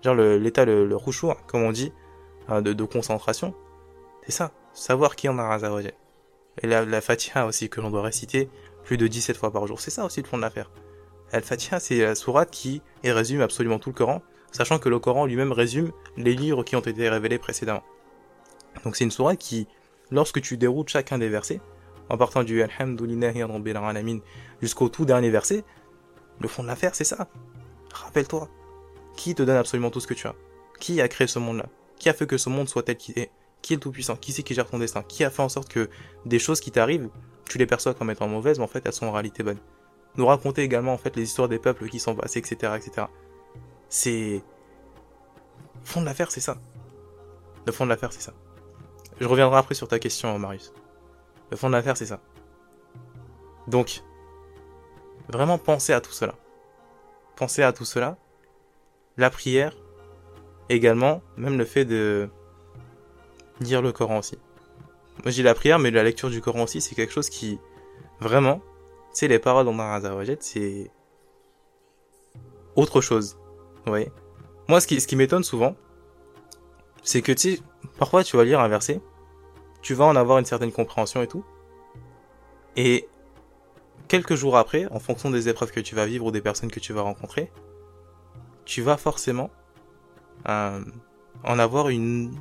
Genre l'état, le, le, le comme on dit, hein, de, concentration. C'est ça. Savoir qui en a Azawajal. Et la, la Fatiha aussi, que l'on doit réciter plus de 17 fois par jour. C'est ça aussi le fond de l'affaire. Al-Fatiha, c'est la sourate qui résume absolument tout le Coran, sachant que le Coran lui-même résume les livres qui ont été révélés précédemment. Donc c'est une sourate qui, lorsque tu déroutes chacun des versets, en partant du Alhamdulillahi Rabbil Alamin jusqu'au tout dernier verset, le fond de l'affaire, c'est ça. Rappelle-toi. Qui te donne absolument tout ce que tu as? Qui a créé ce monde-là? Qui a fait que ce monde soit tel qu'il est? Qui est le Tout-Puissant? Qui c'est qui gère ton destin? Qui a fait en sorte que des choses qui t'arrivent, tu les perçois comme étant mauvaises, mais en fait elles sont en réalité bonnes? Nous raconter également en fait les histoires des peuples qui sont passés, etc. etc. C'est... Le fond de l'affaire, c'est ça. Le fond de l'affaire, c'est ça. Je reviendrai après sur ta question, Marius. Le fond de l'affaire, c'est ça. Donc, vraiment pensez à tout cela. Pensez à tout cela. La prière, également, même le fait de lire le Coran aussi. Moi, j'ai la prière, mais la lecture du Coran aussi, c'est quelque chose qui, vraiment, c'est les paroles d'Allah Azzawajal, c'est autre chose. Vous voyez Moi, ce qui, ce qui m'étonne souvent, c'est que, tu sais, parfois, tu vas lire un verset, tu vas en avoir une certaine compréhension et tout, et quelques jours après, en fonction des épreuves que tu vas vivre ou des personnes que tu vas rencontrer, tu vas forcément euh, en avoir une,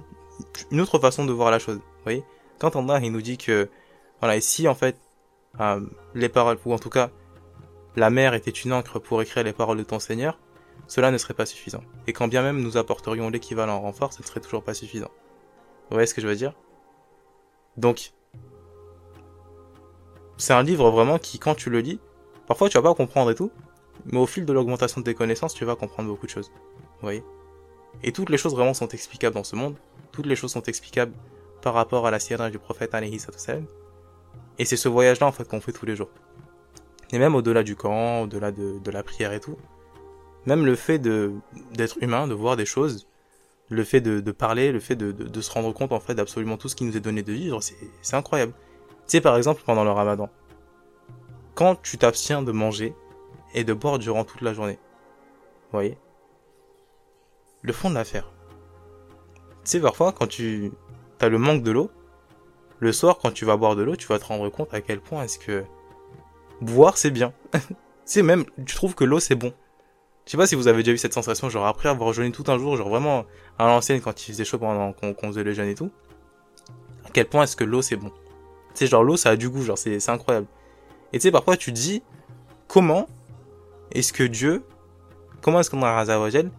une autre façon de voir la chose. Vous voyez? Quand Allah il nous dit que voilà, et si en fait euh, les paroles, ou en tout cas la mer était une encre pour écrire les paroles de ton Seigneur, cela ne serait pas suffisant. Et quand bien même nous apporterions l'équivalent en renfort, ce ne serait toujours pas suffisant. Vous voyez ce que je veux dire Donc, c'est un livre vraiment qui, quand tu le lis, parfois tu vas pas comprendre et tout, mais au fil de l'augmentation de tes connaissances, tu vas comprendre beaucoup de choses. Vous voyez? Et toutes les choses vraiment sont explicables dans ce monde. Toutes les choses sont explicables par rapport à la sirène du prophète alayhi Et c'est ce voyage-là en fait qu'on fait tous les jours. Et même au-delà du Coran, au-delà de, de, la prière et tout, même le fait d'être humain, de voir des choses, le fait de, de parler, le fait de, de, de, se rendre compte en fait d'absolument tout ce qui nous est donné de vivre, c'est incroyable. Tu sais, par exemple, pendant le ramadan, quand tu t'abstiens de manger et de boire durant toute la journée, vous voyez, le fond de l'affaire. Tu sais, parfois, quand tu as le manque de l'eau, le soir, quand tu vas boire de l'eau, tu vas te rendre compte à quel point est-ce que boire, c'est bien. [LAUGHS] tu sais, même, tu trouves que l'eau, c'est bon. Je sais pas si vous avez déjà eu cette sensation, genre après avoir jeûné tout un jour, genre vraiment à l'ancienne quand il faisait chaud pendant qu'on faisait le jeûne et tout. À quel point est-ce que l'eau c'est bon? Tu sais, genre l'eau ça a du goût, genre c'est incroyable. Et tu sais, parfois tu dis, comment est-ce que Dieu, comment est-ce qu'on a Razawajel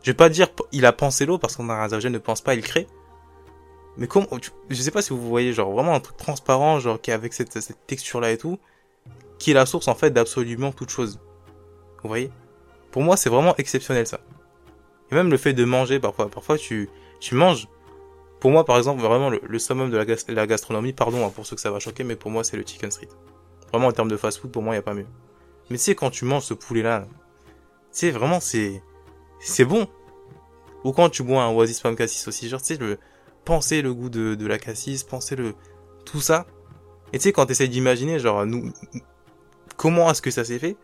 Je vais pas dire il a pensé l'eau parce qu'on a Razawajel ne pense pas, il crée. Mais comment, je sais pas si vous voyez, genre vraiment un truc transparent, genre qui est avec cette texture là et tout, qui est la source en fait d'absolument toute chose. Vous voyez? Pour moi, c'est vraiment exceptionnel ça. Et même le fait de manger parfois. Parfois, tu, tu manges. Pour moi, par exemple, vraiment le, summum de la, la gastronomie, pardon hein, pour ceux que ça va choquer, mais pour moi, c'est le chicken street. Vraiment, en termes de fast-food, pour moi, il n'y a pas mieux. Mais tu sais, quand tu manges ce poulet-là, tu sais, vraiment, c'est, c'est bon. Ou quand tu bois un Oasis Pomme Cassis aussi, genre, tu sais, le, penser le goût de, de la cassis, penser le, tout ça. Et tu sais, quand tu essaies d'imaginer, genre, nous, comment est-ce que ça s'est fait,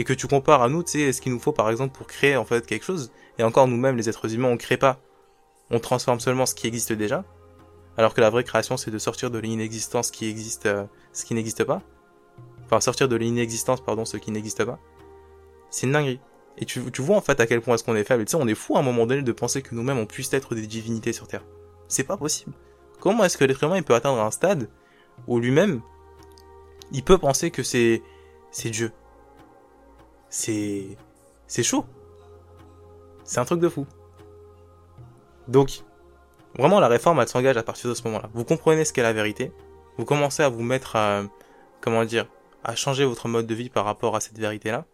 et que tu compares à nous, tu sais, ce qu'il nous faut par exemple pour créer en fait quelque chose, et encore nous-mêmes les êtres humains on crée pas, on transforme seulement ce qui existe déjà, alors que la vraie création c'est de sortir de l'inexistence qui existe, euh, ce qui n'existe pas, enfin sortir de l'inexistence pardon ce qui n'existe pas, c'est une dinguerie. Et tu, vois en fait à quel point est-ce qu'on est faible, tu sais on est fou à un moment donné de penser que nous-mêmes on puisse être des divinités sur Terre. C'est pas possible. Comment est-ce que l'être humain il peut atteindre un stade où lui-même il peut penser que c'est Dieu? C'est c'est chaud. C'est un truc de fou. Donc, vraiment, la réforme, elle s'engage à partir de ce moment-là. Vous comprenez ce qu'est la vérité. Vous commencez à vous mettre à, comment dire, à changer votre mode de vie par rapport à cette vérité-là.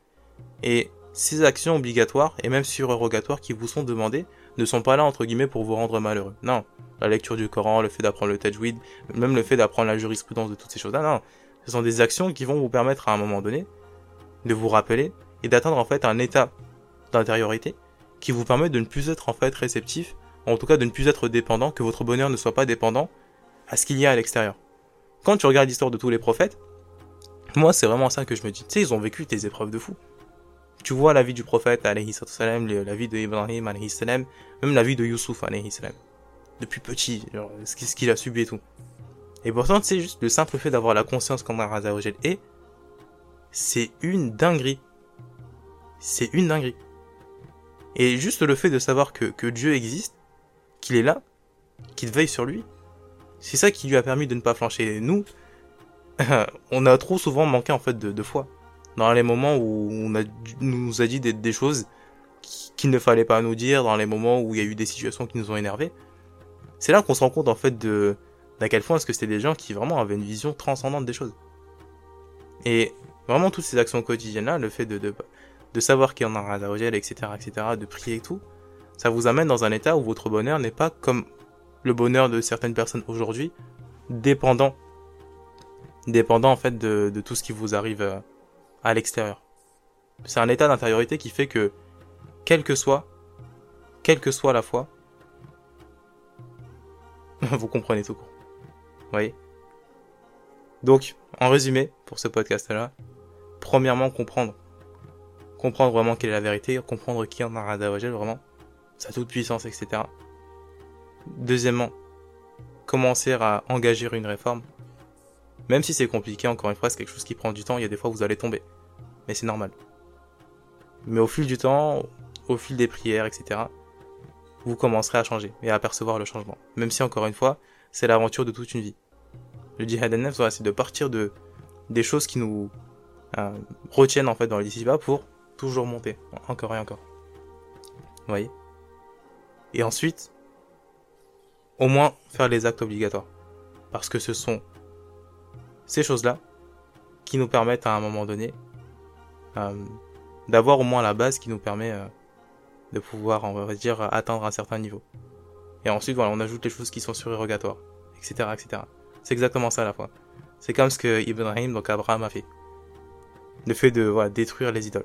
Et ces actions obligatoires et même surérogatoires qui vous sont demandées ne sont pas là, entre guillemets, pour vous rendre malheureux. Non. La lecture du Coran, le fait d'apprendre le tajwid, même le fait d'apprendre la jurisprudence de toutes ces choses-là, non. Ce sont des actions qui vont vous permettre à un moment donné de vous rappeler et d'atteindre en fait un état d'intériorité qui vous permet de ne plus être en fait réceptif, en tout cas de ne plus être dépendant, que votre bonheur ne soit pas dépendant à ce qu'il y a à l'extérieur. Quand tu regardes l'histoire de tous les prophètes, Moi, c'est vraiment ça que je me dis. Tu sais, ils ont vécu des épreuves de fou. Tu vois la vie du prophète, salam, la vie de Ibrahim, salam, même la vie de Youssouf, salam. Depuis petit, ce qu'il a subi et tout. Et pourtant, sais, juste le simple fait d'avoir la conscience qu'Allah Azzawajal est, c'est une dinguerie. C'est une dinguerie. Et juste le fait de savoir que, que Dieu existe, qu'il est là, qu'il veille sur lui, c'est ça qui lui a permis de ne pas flancher. Nous, [LAUGHS] on a trop souvent manqué en fait de, de foi. Dans les moments où on a, nous a dit des, des choses qu'il ne fallait pas nous dire, dans les moments où il y a eu des situations qui nous ont énervés. C'est là qu'on se rend compte en fait de d'à quel point est-ce que c'était des gens qui vraiment avaient une vision transcendante des choses. Et vraiment toutes ces actions quotidiennes là, le fait de, de, de savoir qu'il y en a un etc., etc., de prier et tout, ça vous amène dans un état où votre bonheur n'est pas comme le bonheur de certaines personnes aujourd'hui, dépendant dépendant en fait de, tout ce qui vous arrive euh, à l'extérieur. C'est un état d'intériorité qui fait que, quel que soit, quelle que soit la foi, [LAUGHS] vous comprenez tout court. Vous voyez? Donc, en résumé, pour ce podcast-là, premièrement, comprendre. Comprendre vraiment quelle est la vérité, comprendre qui en a Radawajel, vraiment, sa toute puissance, etc. Deuxièmement, commencer à engager une réforme, même si c'est compliqué, encore une fois, c'est quelque chose qui prend du temps, il y a des fois où vous allez tomber. Mais c'est normal. Mais au fil du temps, au fil des prières, etc., vous commencerez à changer et à percevoir le changement. Même si, encore une fois, c'est l'aventure de toute une vie. Le djihad al-nafs, c'est de partir de des choses qui nous euh, retiennent en fait dans les pour toujours monter, encore et encore. Vous voyez Et ensuite, au moins faire les actes obligatoires. Parce que ce sont ces choses-là qui nous permettent à un moment donné euh, d'avoir au moins la base qui nous permet euh, de pouvoir, on va dire, atteindre un certain niveau. Et ensuite, voilà, on ajoute les choses qui sont surérogatoires, etc., etc. C'est exactement ça à la fois. C'est comme ce que Ibrahim, donc Abraham, a fait. Le fait de voilà, détruire les idoles.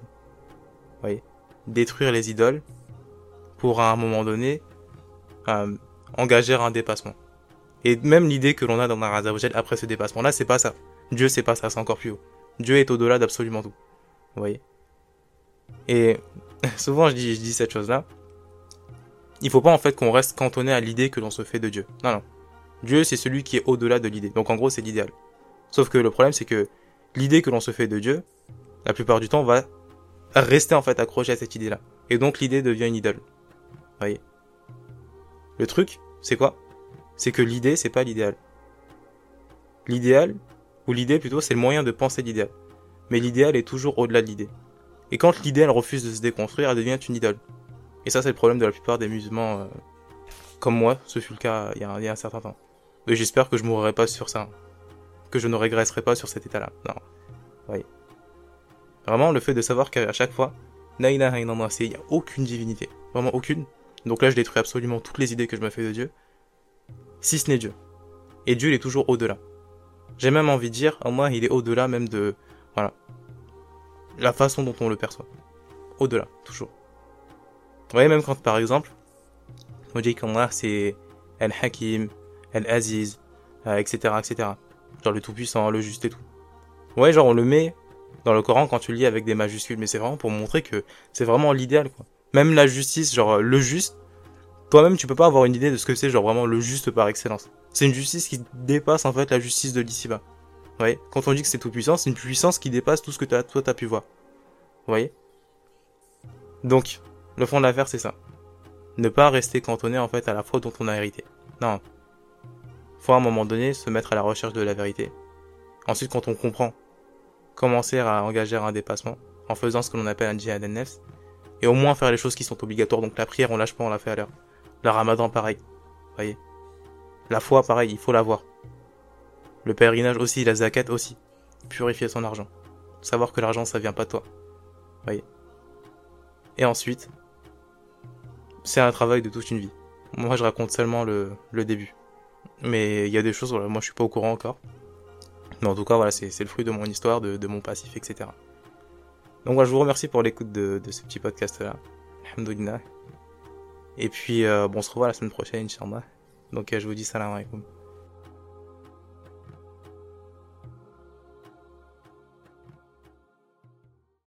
Voyez Détruire les idoles pour à un moment donné euh, engager un dépassement. Et même l'idée que l'on a dans Narazawajel après ce dépassement-là, c'est pas ça. Dieu, c'est pas ça, c'est encore plus haut. Dieu est au-delà d'absolument tout. Vous voyez Et [LAUGHS] souvent, je dis, je dis cette chose-là. Il faut pas en fait qu'on reste cantonné à l'idée que l'on se fait de Dieu. Non, non. Dieu, c'est celui qui est au-delà de l'idée. Donc en gros, c'est l'idéal. Sauf que le problème, c'est que l'idée que l'on se fait de Dieu, la plupart du temps, va rester en fait accroché à cette idée-là. Et donc l'idée devient une idole. Voyez? Le truc, c'est quoi? C'est que l'idée, c'est pas l'idéal. L'idéal, ou l'idée plutôt, c'est le moyen de penser l'idéal. Mais l'idéal est toujours au-delà de l'idée. Et quand l'idéal refuse de se déconstruire, elle devient une idole. Et ça, c'est le problème de la plupart des musulmans, euh, comme moi, ce fut le cas il y, a, un certain temps. Et j'espère que je mourrai pas sur ça. Que je ne régresserai pas sur cet état-là. Non. Oui. Vraiment, le fait de savoir qu'à chaque fois, il n'y a aucune divinité. Vraiment aucune. Donc là, je détruis absolument toutes les idées que je me fais de Dieu si ce n'est Dieu. Et Dieu, il est toujours au-delà. J'ai même envie de dire, Allah, il est au-delà même de, voilà, la façon dont on le perçoit. Au-delà, toujours. Vous voyez, même quand, par exemple, on dit qu'Allah, c'est Al-Hakim, Al-Aziz, etc., etc. Genre le Tout-Puissant, le Juste et tout. Ouais, genre on le met dans le Coran quand tu lis avec des majuscules, mais c'est vraiment pour montrer que c'est vraiment l'idéal, quoi. Même la justice, genre le juste, toi-même tu peux pas avoir une idée de ce que c'est genre vraiment le juste par excellence. C'est une justice qui dépasse en fait la justice de l'ici-bas. Vous voyez? Quand on dit que c'est tout puissant, c'est une puissance qui dépasse tout ce que toi t'as pu voir. Vous voyez? Donc, le fond de l'affaire c'est ça. Ne pas rester cantonné en fait à la foi dont on a hérité. Non. Faut à un moment donné se mettre à la recherche de la vérité. Ensuite, quand on comprend, commencer à engager un dépassement en faisant ce que l'on appelle un jihad nefs et au moins faire les choses qui sont obligatoires. Donc la prière, on lâche pas, on l'a fait à l'heure. Le ramadan, pareil. Voyez? La foi, pareil, il faut l'avoir. Le pèlerinage aussi, la zakat aussi. Purifier son argent. Savoir que l'argent, ça vient pas de toi. Voyez? Et ensuite, c'est un travail de toute une vie. Moi, je raconte seulement le, le début. Mais il y a des choses, voilà, moi, je suis pas au courant encore. Mais en tout cas, voilà, c'est le fruit de mon histoire, de, de mon passif, etc. Donc voilà, je vous remercie pour l'écoute de, de ce petit podcast-là. Alhamdoulilah. Et puis, euh, bon, on se revoit la semaine prochaine, Inch'Allah. Donc, euh, je vous dis salam alaikum.